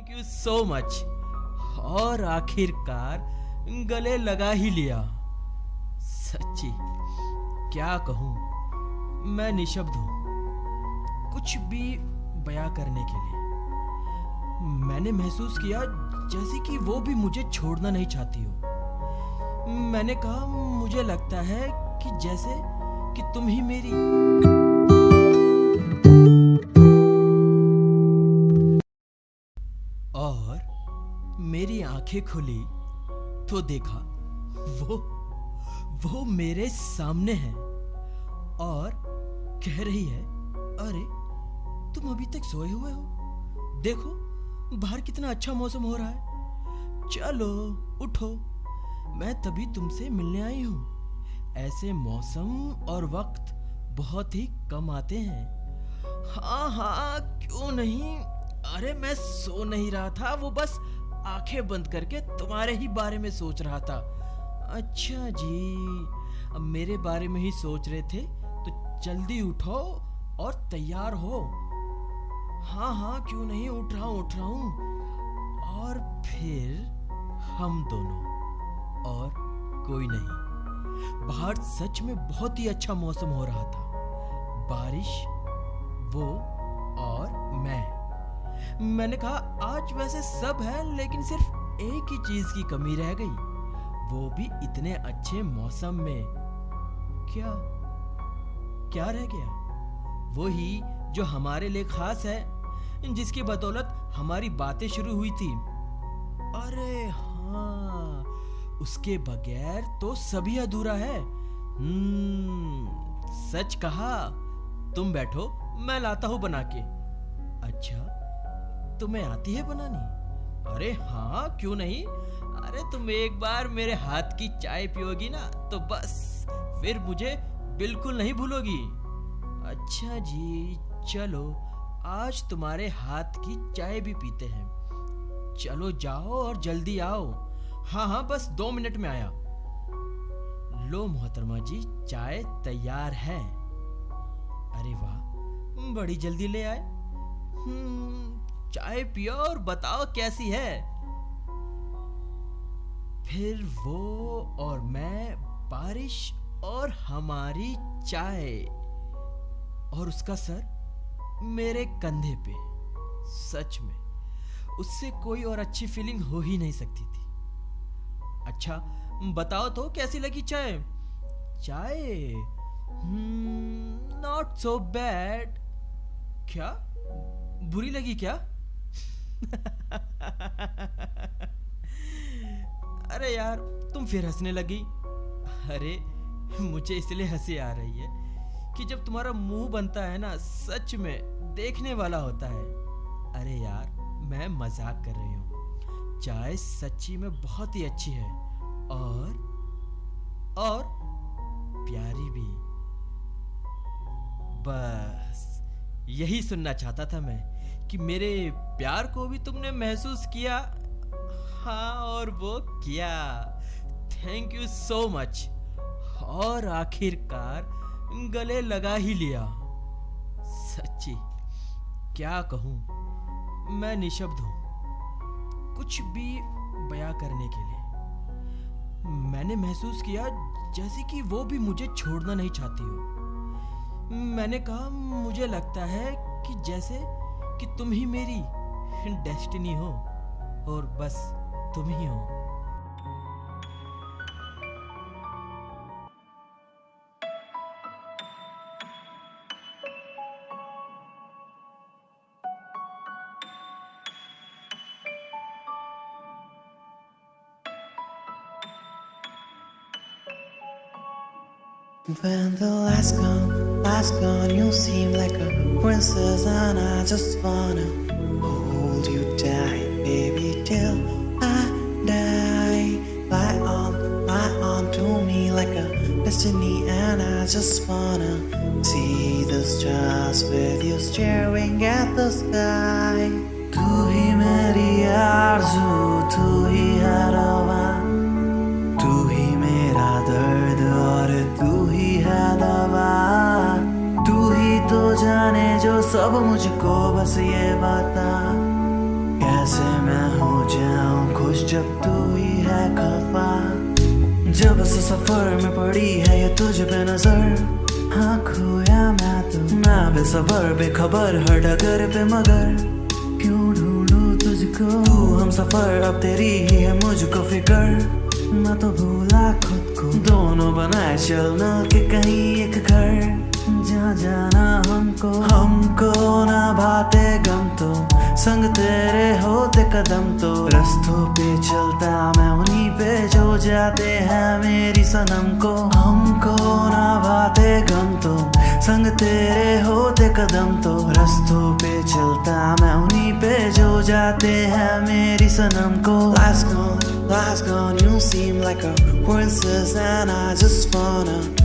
Thank you so much और आखिरकार गले लगा ही लिया। सच्ची, क्या कहूँ? मैं निशब्द हूँ। कुछ भी बयां करने के लिए। मैंने महसूस किया जैसे कि वो भी मुझे छोड़ना नहीं चाहती हो। मैंने कहा, मुझे लगता है कि जैसे कि तुम ही मेरी मेरी आँखें खुली तो देखा, वो वो मेरे सामने है और कह रही है, अरे, तुम अभी तक सोए हुए हो? देखो, बाहर कितना अच्छा मौसम हो रहा है। चलो, उठो, मैं तभी तुमसे मिलने आई हूँ। ऐसे मौसम और वक्त बहुत ही कम आते हैं। हाँ हाँ क्यों नहीं? अरे, मैं सो नहीं रहा था, वो बस आँखें बंद करके तुम्हारे ही बारे में सोच रहा था। अच्छा जी, अब मेरे बारे में ही सोच रहे थे तो जल्दी उठो और तैयार हो। हाँ हाँ क्यों नहीं, उठ रहा उठ रहा हूँ। और फिर हम दोनों, और कोई नहीं। बाहर सच में बहुत ही अच्छा मौसम हो रहा था। बारिश, वो और मैं। मैंने कहा, आज वैसे सब है, लेकिन सिर्फ़ एक ही चीज़ की कमी रह गई। वो भी इतने अच्छे मौसम में। क्या? क्या रह गया? वो ही जो हमारे लिए खास है, जिसकी बदौलत हमारी बातें शुरू हुई थी। अरे हाँ उसके बगैर तो सभी अधूरा है। हम्म सच कहा, तुम बैठो, मैं लाता हूँ बना के। अच्छा तुम्हें आती है बनानी? अरे हाँ क्यों नहीं? अरे तुम एक बार मेरे हाथ की चाय पियोगी ना तो बस फिर मुझे बिल्कुल नहीं भूलोगी। अच्छा जी चलो आज तुम्हारे हाथ की चाय भी पीते हैं। चलो जाओ और जल्दी आओ। हाँ हाँ बस दो मिनट में आया। लो मोहतरमा जी चाय तैयार है। अरे वाह बड़ी जल्दी ले आए। हम्म, चाय पियो और बताओ कैसी है। फिर वो और मैं, बारिश और हमारी चाय और उसका सर मेरे कंधे पे। सच में, उससे कोई और अच्छी फीलिंग हो ही नहीं सकती थी। अच्छा बताओ तो कैसी लगी चाय? चाय? नॉट सो बैड क्या? बुरी लगी क्या? अरे यार, तुम फिर हंसने लगी। अरे, मुझे इसलिए हँसी आ रही है कि जब तुम्हारा मुँह बनता है ना, सच में देखने वाला होता है। अरे यार, मैं मज़ाक कर रही हूँ। चाय सच्ची में बहुत ही अच्छी है। और और प्यारी भी। बस, यही सुनना चाहता था मैं। कि मेरे प्यार को भी तुमने महसूस किया? हाँ और वो किया। थैंक यू सो मच और आखिरकार गले लगा ही लिया। सच्ची, क्या कहूँ? मैं निशब्द हूँ। कुछ भी बयां करने के लिए। मैंने महसूस किया जैसे कि वो भी मुझे छोड़ना नहीं चाहती हो। मैंने कहा, मुझे लगता है कि जैसे कि तुम ही मेरी डेस्टिनी हो और बस तुम ही हो। When the lights gone, lights gone, you seem like a princess, and I just wanna hold you tight, baby, till I die. Lie on, lie on to me like a destiny, and I just wanna see the stars with you staring at the sky. तू ही मेरी आरज़ू तू ही हर सब मुझको बस ये बता। कैसे मैं हो जाऊँ खुश जब तू ही है खफा? जब से सफ़र में पड़ी है ये तुझ पे नज़र। हाँ खोया मैं तो। मैं बेसबर, बेखबर, हर डगर पे मगर। क्यों ढूंढूं तुझको? हम सफ़र, अब तेरी ही है मुझको फिकर। मैं तो भूला खुद को। दोनों बनाए चलना के कहीं एक घर। जहाँ जाना हमको। हमको ना भाते गम तो। संग तेरे होते कदम तो। रस्तों पे चलता मैं उन्हीं पे जो जाते हैं मेरी सनम को। हमको ना भाते गम तो। संग तेरे होते कदम तो। रस्तों पे चलता मैं उन्हीं पे जो जाते हैं मेरी सनम को। Life's gone, life's gone, you seem like a princess and I just wanna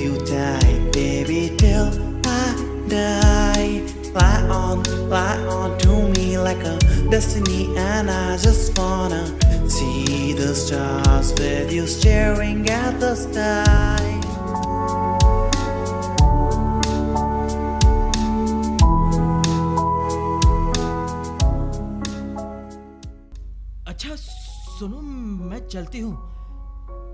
you tight, baby, till I die. Lie on, lie on to me like a destiny, and I just wanna see the stars with you staring at the sky. अच्छा सुनो मैं चलती हूँ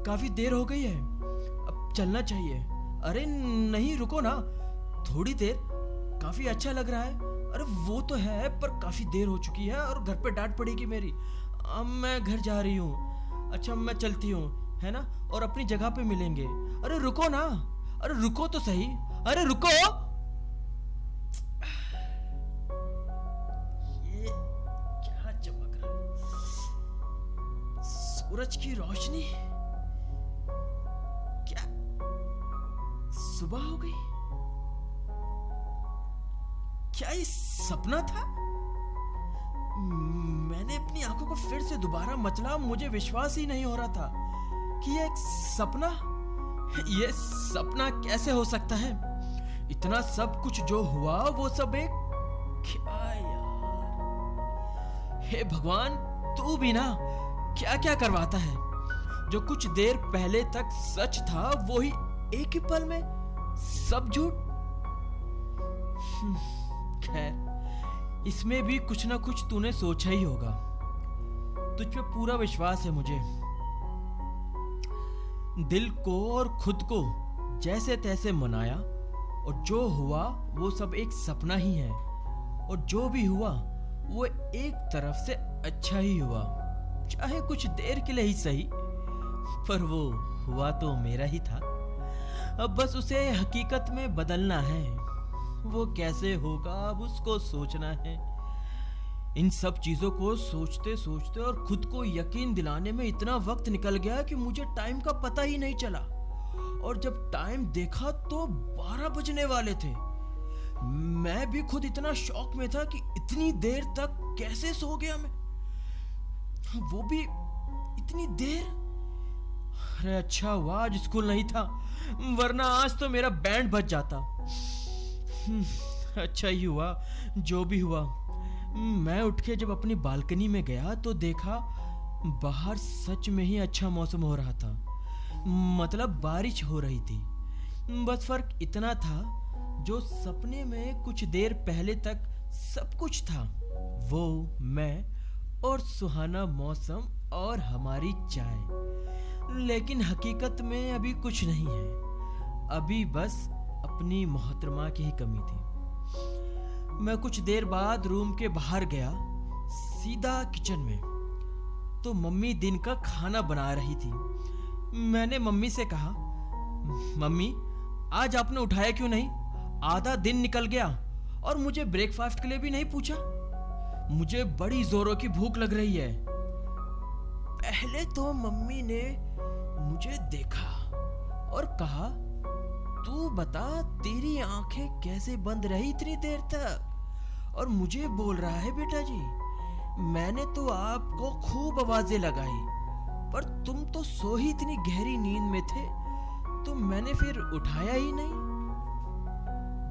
काफ़ी देर हो गई है अब चलना चाहिए अरे नहीं, रुको ना। थोड़ी देर, काफ़ी अच्छा लग रहा है। अरे वो तो है, पर काफ़ी देर हो चुकी है और घर पे डांट पड़ेगी मेरी। अब मैं घर जा रही हूँ। अच्छा मैं चलती हूँ, है ना? और अपनी जगह पे मिलेंगे। अरे रुको ना। अरे रुको तो सही। अरे रुको। ये क्या चमक रहा सूरज की रोशनी। सुबह हो गई। क्या ये सपना था? मैंने अपनी आँखों को फिर से दोबारा मचला, मुझे विश्वास ही नहीं हो रहा था कि ये एक सपना? ये सपना कैसे हो सकता है? इतना सब कुछ जो हुआ, वो सब एक क्या यार? हे भगवान, तू भी ना क्या क्या करवाता है? जो कुछ देर पहले तक सच था, वो ही एक ही पल में सब झूठ? खैर, इसमें भी कुछ ना कुछ तूने सोचा ही होगा। तुझ पे पूरा विश्वास है मुझे। दिल को और खुद को जैसे तैसे मनाया, और जो हुआ, वो सब एक सपना ही है। और जो भी हुआ, वो एक तरफ़ से अच्छा ही हुआ। चाहे कुछ देर के लिए ही सही, पर वो हुआ तो मेरा ही था। अब बस उसे हकीकत में बदलना है। वो कैसे होगा, अब उसको सोचना है। इन सब चीज़ों को सोचते सोचते और खुद को यकीन दिलाने में इतना वक्त निकल गया कि मुझे टाइम का पता ही नहीं चला। और जब टाइम देखा तो 12 बजने वाले थे। मैं भी खुद इतना शौक में था कि इतनी देर तक कैसे सो गया मैं? वो भी इतनी देर? अरे अच्छा हुआ आज स्कूल नहीं था वरना आज तो मेरा बैंड बज जाता। हम्म, अच्छा ही हुआ जो भी हुआ। मैं उठ के जब अपनी बालकनी में गया तो देखा बाहर सच में ही अच्छा मौसम हो रहा था। मतलब बारिश हो रही थी। बस फ़र्क इतना था जो सपने में कुछ देर पहले तक सब कुछ था। वो मैं और सुहाना मौसम और हमारी चाय। लेकिन हकीकत में अभी कुछ नहीं है। अभी बस अपनी मोहतरमा की ही कमी थी। मैं कुछ देर बाद रूम के बाहर गया, सीधा किचन में। तो मम्मी दिन का खाना बना रही थी। मैंने मम्मी से कहा, मम्मी, आज आपने उठाया क्यों नहीं? आधा दिन निकल गया और मुझे ब्रेकफास्ट के लिए भी नहीं पूछा। मुझे बड़ी जोरों की भूख लग रही है। पहले तो मम्मी ने मुझे देखा और कहा, तू बता, तेरी आँखें कैसे बंद रही इतनी देर तक? और मुझे बोल रहा है बेटा जी मैंने तो आपको खूब आवाज़ें लगाई, पर तुम तो सो ही इतनी गहरी नींद में थे तो मैंने फिर उठाया ही नहीं।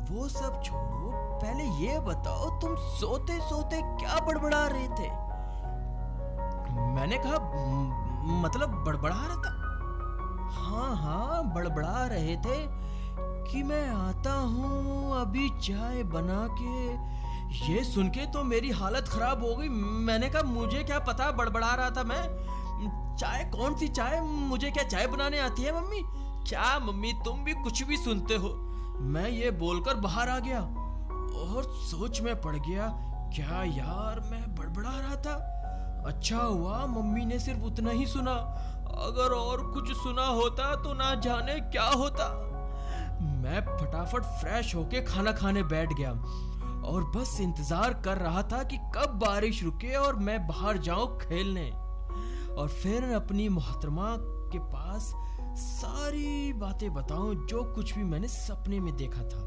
वो सब छोड़ो, पहले ये बताओ, तुम सोते सोते क्या बड़बड़ा रहे थे? मैंने कहा मतलब बड़बड़ा रहा था? हाँ हाँ बड़बड़ा रहे थे कि मैं आता हूँ अभी चाय बना के। ये सुन के तो मेरी हालत खराब हो गई। मैंने कहा, मुझे क्या पता बड़बड़ा रहा था मैं? चाय, कौन सी चाय? मुझे क्या चाय बनाने आती है मम्मी? क्या मम्मी, तुम भी कुछ भी सुनते हो? मैं ये बोलकर बाहर आ गया और सोच में पड़ गया, क्या यार, मैं बड़बड़ा रहा था? अच्छा हुआ, मम्मी ने सिर्फ़ उतना ही सुना। अगर और कुछ सुना होता तो ना जाने क्या होता। मैं फटाफट फ्रेश होके खाना खाने बैठ गया और बस इंतज़ार कर रहा था कि कब बारिश रुके और मैं बाहर जाऊँ खेलने। और फिर अपनी मोहतरमा के पास सारी बातें बताऊँ जो कुछ भी मैंने सपने में देखा था।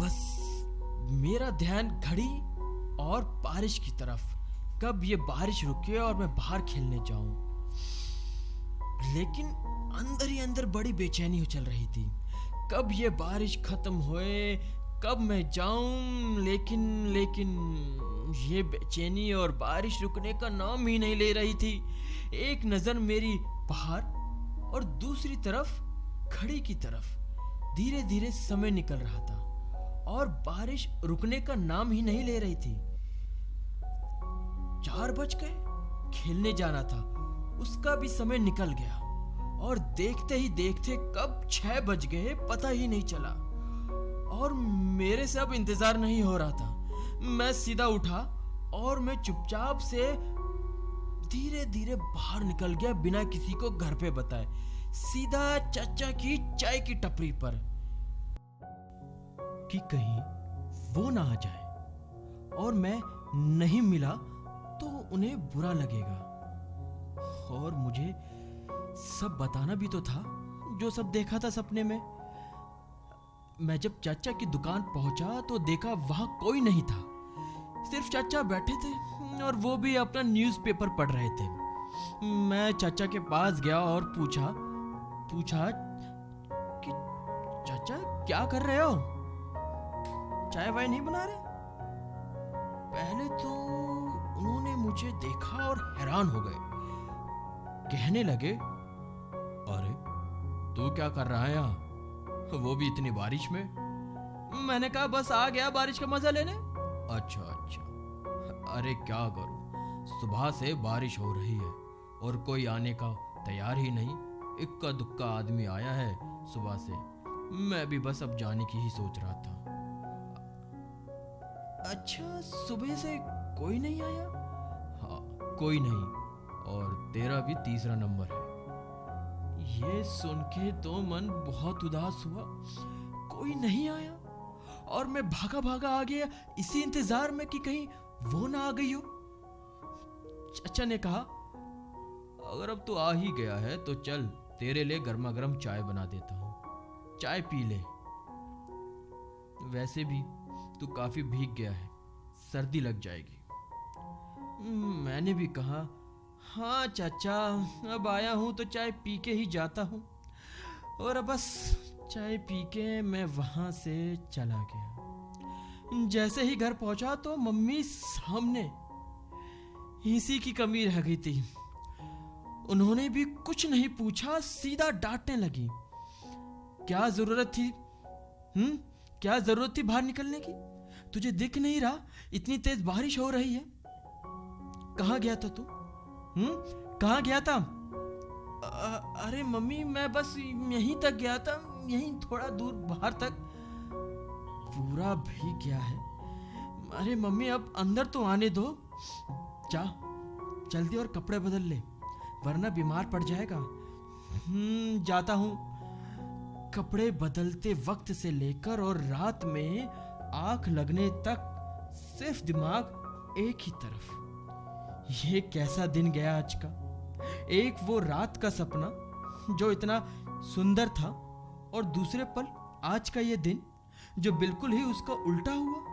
बस मेरा ध्यान घड़ी और बारिश की तरफ़ कब ये बारिश रुके और मैं बाहर खेलने जाऊँ। लेकिन अंदर ही अंदर बड़ी बेचैनी चल रही थी। कब ये बारिश खत्म होए, कब मैं जाऊँ, लेकिन लेकिन ये बेचैनी और बारिश रुकने का नाम ही नहीं ले रही थी। एक नज़र मेरी बाहर और दूसरी तरफ़, खड़ी की तरफ़। धीरे धीरे समय निकल रहा था और बारिश रुकने का नाम ही नहीं ले रही थी। चार बज गए। खेलने जाना था। उसका भी समय निकल गया। और देखते ही देखते कब छह बज गए पता ही नहीं चला। और मेरे से अब इंतज़ार नहीं हो रहा था। मैं सीधा उठा और मैं चुपचाप से धीरे धीरे बाहर निकल गया बिना किसी को घर पे बताए। सीधा चाचा की चाय की टपरी पर कि कहीं वो ना आ जाए। और मैं नहीं मिला तो उन्हें बुरा लगेगा। और मुझे सब बताना भी तो था, जो सब देखा था सपने में। मैं जब चाचा की दुकान पहुँचा तो देखा वहाँ कोई नहीं था। सिर्फ़ चाचा बैठे थे और वो भी अपना न्यूज़पेपर पढ़ रहे थे। मैं चाचा के पास गया और पूछा पूछा कि, चाचा, क्या कर रहे हो? चाय वाय नहीं बना रहे? पहले तो मुझे देखा और हैरान हो गए। कहने लगे, अरे, तू क्या कर रहा है यहाँ? वो भी इतनी बारिश में? मैंने कहा, बस आ गया बारिश का मज़ा लेने। अच्छा अच्छा। अरे, क्या करूँ? सुबह से बारिश हो रही है और कोई आने का तैयार ही नहीं। इक्का दुक्का आदमी आया है सुबह से। मैं भी बस अब जाने की ही सोच रहा था। अच्छा सुबह से कोई नहीं आया? कोई नहीं। और तेरा भी तीसरा नंबर है। ये सुन के तो मन बहुत उदास हुआ। कोई नहीं आया। और मैं भागा भागा आ गया इसी इंतज़ार में कि कहीं वो ना आ गई हो। चाचा ने कहा, अगर अब तू आ ही गया है तो चल, तेरे लिए गर्मा गर्म चाय बना देता हूँ। चाय पी ले। वैसे भी तू काफ़ी भीग गया है। सर्दी लग जाएगी। मैंने भी कहा हाँ चाचा, अब आया हूँ तो चाय पी के ही जाता हूँ। और अब बस चाय पी के मैं वहाँ से चला गया। जैसे ही घर पहुँचा तो मम्मी सामने इसी की कमी रह गई थी। उन्होंने भी कुछ नहीं पूछा, सीधा डांटने लगी। क्या ज़रूरत थी? हम्म क्या ज़रूरत थी बाहर निकलने की? तुझे दिख नहीं रहा, इतनी तेज बारिश हो रही है। कहा गया था तू? हम्म? कहा गया था? अ- अरे मम्मी, मैं बस यहीं तक गया था, यहीं थोड़ा दूर बाहर तक। पूरा भीग गया है। अरे मम्मी, अब अंदर तो आने दो। जा, जल्दी और कपड़े बदल ले, वरना बीमार पड़ जाएगा। हम्म जाता हूँ। कपड़े बदलते वक्त से लेकर और रात में आँख लगने तक सिर्फ़ दिमाग एक ही तरफ़। ये कैसा दिन गया आज का? एक वो रात का सपना, जो इतना सुंदर था, और दूसरे पल आज का ये दिन, जो बिल्कुल ही उसका उल्टा हुआ।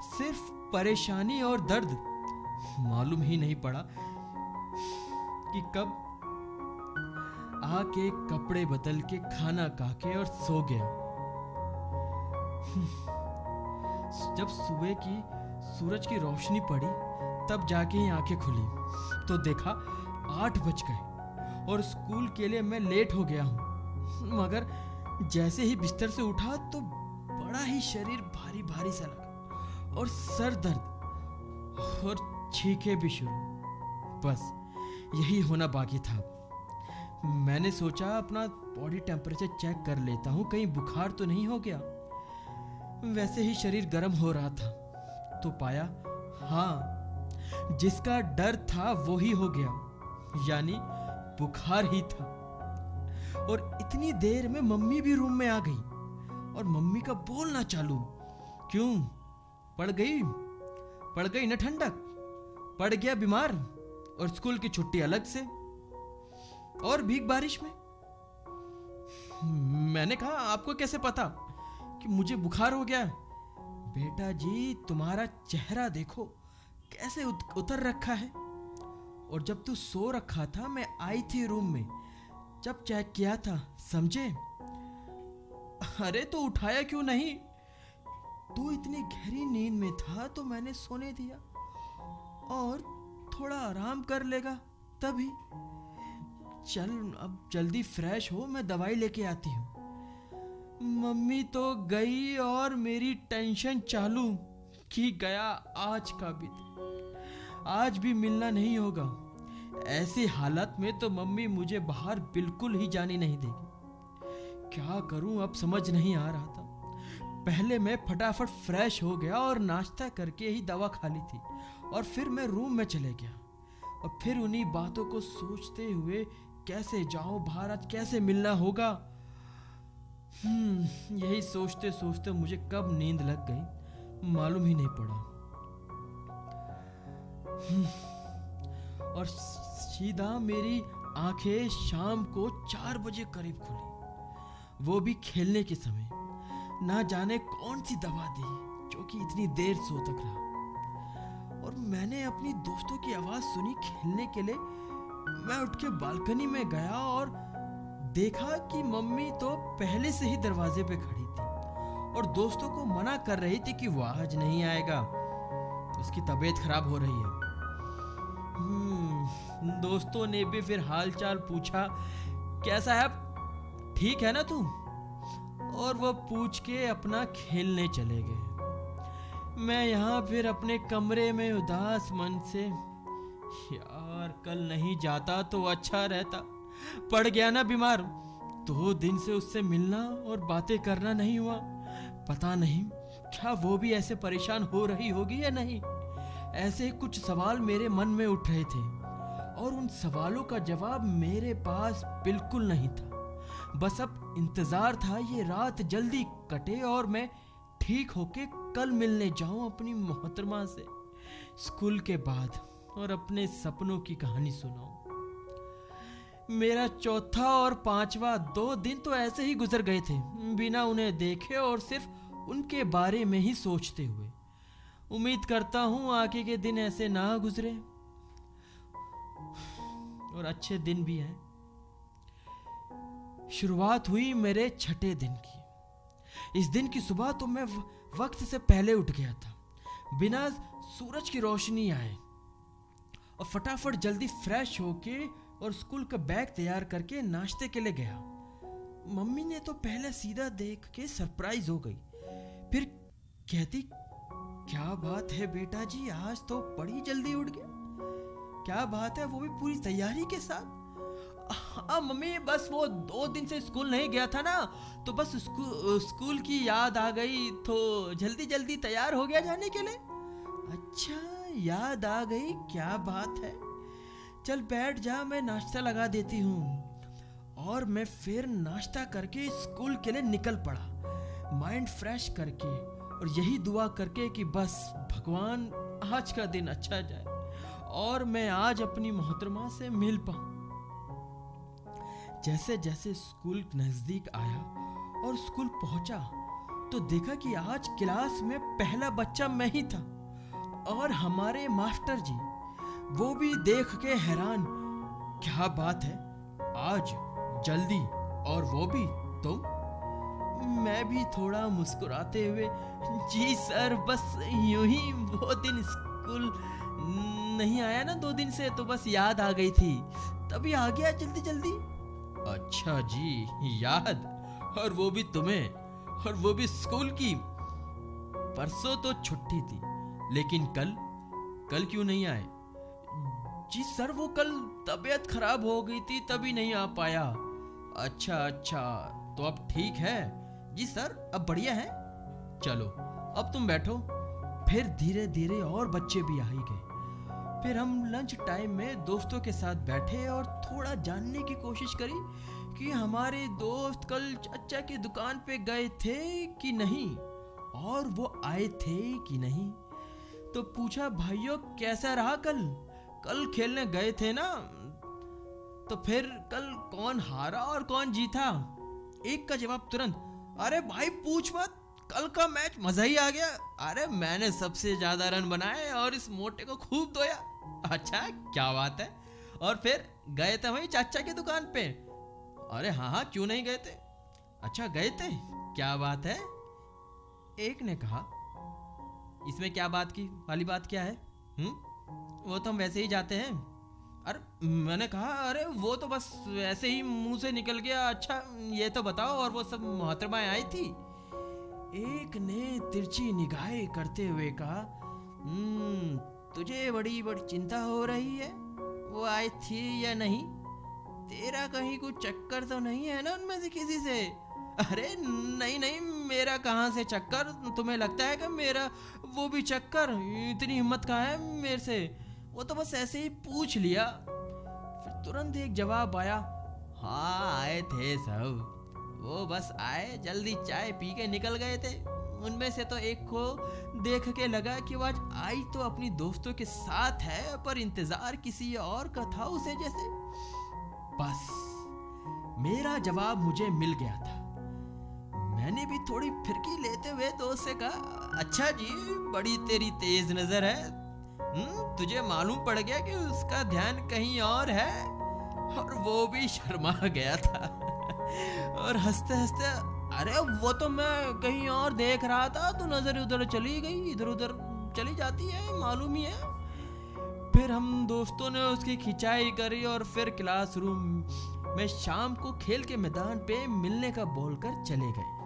सिर्फ़ परेशानी और दर्द, मालूम ही नहीं पड़ा कि कब आके कपड़े बदल के खाना खा के और सो गया। जब सुबह की सूरज की रोशनी पड़ी तब जाके ही आँखें खुली। तो देखा, आठ बज गए और स्कूल के लिए मैं लेट हो गया हूँ। मगर जैसे ही बिस्तर से उठा तो बड़ा ही शरीर भारी भारी सा लगा और सर दर्द और छींके भी शुरू। बस यही होना बाकी था। मैंने सोचा अपना बॉडी टेम्परेचर चेक कर लेता हूँ, कहीं बुखार तो नहीं हो गया। वैसे ही शरीर गर्म हो रहा था तो पाया हाँ जिसका डर था वो ही हो गया, यानी बुखार ही था। और इतनी देर में मम्मी भी रूम में आ गई, और मम्मी का बोलना चालू, क्यों? पड़ गई? पड़ गई ना ठंडक? पड़ गया बीमार? और स्कूल की छुट्टी अलग से? और भीग बारिश में? मैंने कहा, आपको कैसे पता कि मुझे बुखार हो गया बेटा जी, तुम्हारा चेहरा देखो। कैसे उत, उतर रखा है? और जब तू सो रखा था मैं आई थी रूम में। जब चेक किया था समझे? अरे तो उठाया क्यों नहीं? तू इतनी गहरी नींद में था तो मैंने सोने दिया। और थोड़ा आराम कर लेगा तभी। चल अब जल्दी फ्रेश हो मैं दवाई लेके आती हूँ। मम्मी तो गई और मेरी टेंशन चालू कि गया आज का भी दिन। आज भी मिलना नहीं होगा। ऐसी हालत में तो मम्मी मुझे बाहर बिल्कुल ही जाने नहीं देगी। क्या करूँ, अब समझ नहीं आ रहा था। पहले मैं फटाफट फ्रेश हो गया और नाश्ता करके ही दवा खा ली थी और फिर मैं रूम में चले गया। और फिर उन्हीं बातों को सोचते हुए कैसे जाओ आज कैसे मिलना होगा? हम्म यही सोचते सोचते मुझे कब नींद लग गई? मालूम ही नहीं पड़ा। और सीधा मेरी आँखें शाम को चार बजे करीब खुली। वो भी खेलने के समय। ना जाने कौन सी दवा दी जो कि इतनी देर सो तक रहा। और मैंने अपनी दोस्तों की आवाज़ सुनी खेलने के लिए। मैं उठ के बालकनी में गया और देखा कि मम्मी तो पहले से ही दरवाजे पे खड़ी थी। और दोस्तों को मना कर रही थी कि वो आज नहीं आएगा। उसकी तबीयत खराब हो रही है। हम्म, दोस्तों ने भी फिर हालचाल पूछा, कैसा है ठीक है ना तू? और वो पूछ के अपना खेलने चले गए। मैं यहाँ फिर अपने कमरे में उदास मन से, यार, कल नहीं जाता तो अच्छा रहता। पड़ गया ना बीमार। दो दिन से उससे मिलना और बातें करना नहीं हुआ। पता नहीं, क्या वो भी ऐसे परेशान हो रही होगी या नहीं? ऐसे कुछ सवाल मेरे मन में उठ रहे थे, और उन सवालों का जवाब मेरे पास बिल्कुल नहीं था। बस अब इंतज़ार था, ये रात जल्दी कटे और मैं ठीक होके कल मिलने जाऊँ अपनी मोहतरमा से। स्कूल के बाद और अपने सपनों की कहानी सुनाऊं। मेरा चौथा और पांचवा दो दिन तो ऐसे ही गुजर गए थे, बिना उन्हें देखे और सिर्फ़ उनके बारे में ही सोचते हुए। उम्मीद करता हूँ आगे के दिन ऐसे ना गुजरे। और अच्छे दिन भी हैं। शुरुआत हुई मेरे छठे दिन की। इस दिन की सुबह तो मैं वक्त से पहले उठ गया था। बिना सूरज की रोशनी आए। और फटाफट जल्दी फ्रेश होके और स्कूल का बैग तैयार करके नाश्ते के लिए गया। मम्मी ने तो पहले सीधा देख के सरप्राइज़ हो गई। फिर कहती क्या बात है बेटा जी आज तो बड़ी जल्दी उठ गया। क्या बात है, वो भी पूरी तैयारी के साथ? हाँ मम्मी, बस वो दो दिन से स्कूल नहीं गया था ना तो बस स्कूल स्कूल की याद आ गई तो जल्दी जल्दी तैयार हो गया जाने के लिए। अच्छा याद आ गई, क्या बात है। चल बैठ जा, मैं नाश्ता लगा देती हूँ। और मैं फिर नाश्ता करके स्कूल के लिए निकल पड़ा। माइंड फ्रेश करके। और यही दुआ करके कि बस भगवान आज का दिन अच्छा जाए और मैं आज अपनी मोहतरमा से मिल पाऊँ। जैसे जैसे स्कूल नज़दीक आया और स्कूल पहुँचा तो देखा कि आज क्लास में पहला बच्चा मैं ही था और हमारे मास्टर जी, वो भी देख के हैरान, क्या बात है? आज जल्दी और वो भी तुम? मैं भी थोड़ा मुस्कुराते हुए, जी सर, बस यूँ ही वो दिन स्कूल नहीं आया ना दो दिन से तो बस याद आ गई थी। तभी आ गया जल्दी जल्दी। अच्छा जी, याद? और वो भी तुम्हें, और वो भी स्कूल की। परसों तो छुट्टी थी, लेकिन कल कल क्यों नहीं आए? जी सर, वो कल तबीयत खराब हो गई थी, तभी नहीं आ पाया। अच्छा अच्छा तो अब ठीक है? जी सर, अब बढ़िया है। चलो, अब तुम बैठो। फिर धीरे धीरे और बच्चे भी आ ही गए। फिर हम लंच टाइम में दोस्तों के साथ बैठे और थोड़ा जानने की कोशिश करी कि हमारे दोस्त कल चाचा की दुकान पे गए थे कि नहीं, और वो आए थे कि नहीं। तो पूछा, भाइयों, कैसा रहा कल? कल खेलने गए थे ना? तो फिर, कल कौन हारा और कौन जीता? एक का जवाब तुरंत अरे भाई पूछ मत। कल का मैच मज़ा ही आ गया। अरे मैंने सबसे ज़्यादा रन बनाए और इस मोटे को खूब धोया। अच्छा क्या बात है। और फिर गए थे वही चाचा की दुकान पे। अरे हाँ हाँ क्यों नहीं गए थे? अच्छा गए थे। क्या बात है? एक ने कहा, इसमें क्या बात की? वाली बात क्या है? हम्म वो तो हम वैसे ही जाते हैं। अरे मैंने कहा अरे वो तो बस ऐसे ही मुँह से निकल गया। अच्छा ये तो बताओ और वो सब मोहतरमाएँ आई थी? एक ने तिरछी निगाहें करते हुए कहा "हम्म, तुझे बड़ी बड़ी चिंता हो रही है? वो आई थी या नहीं? तेरा कहीं कुछ चक्कर तो नहीं है ना उनमें से किसी से? अरे नहीं नहीं मेरा कहाँ से चक्कर? तुम्हें लगता है कि मेरा वो भी चक्कर? इतनी हिम्मत कहाँ है मेरे से? वो तो बस ऐसे ही पूछ लिया। फिर तुरंत एक जवाब आया हाँ आए थे सब। वो बस आए, जल्दी चाय पी के निकल गए थे। उनमें से तो एक को देख के लगा कि वो आज आई तो अपनी दोस्तों के साथ है, पर इंतज़ार किसी और का था उसे जैसे। बस, मेरा जवाब मुझे मिल गया था। मैंने भी थोड़ी फिरकी लेते हुए दोस्त से कहा अच्छा जी, बड़ी तेरी तेज नज़र है हम्म तुझे मालूम पड़ गया कि उसका ध्यान कहीं और है? और वो भी शर्मा गया था। और हँसते हँसते अरे, वो तो मैं कहीं और देख रहा था तो नज़र उधर चली गई इधर उधर चली जाती है, मालूम ही है। फिर हम दोस्तों ने उसकी खिंचाई करी और फिर क्लासरूम में शाम को खेल के मैदान पे मिलने का बोलकर चले गए।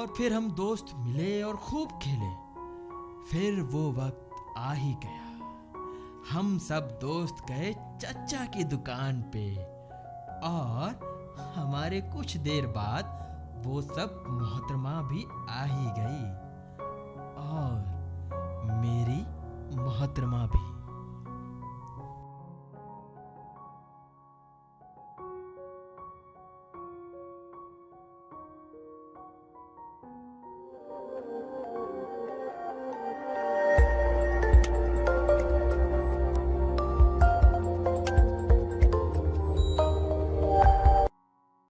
और फिर हम दोस्त मिले और खूब खेले। फिर वो वक्त आ ही गया। हम सब दोस्त गए चचा की दुकान पे और हमारे कुछ देर बाद वो सब मोहतरमा भी आ ही गई और मेरी मोहतरमा भी।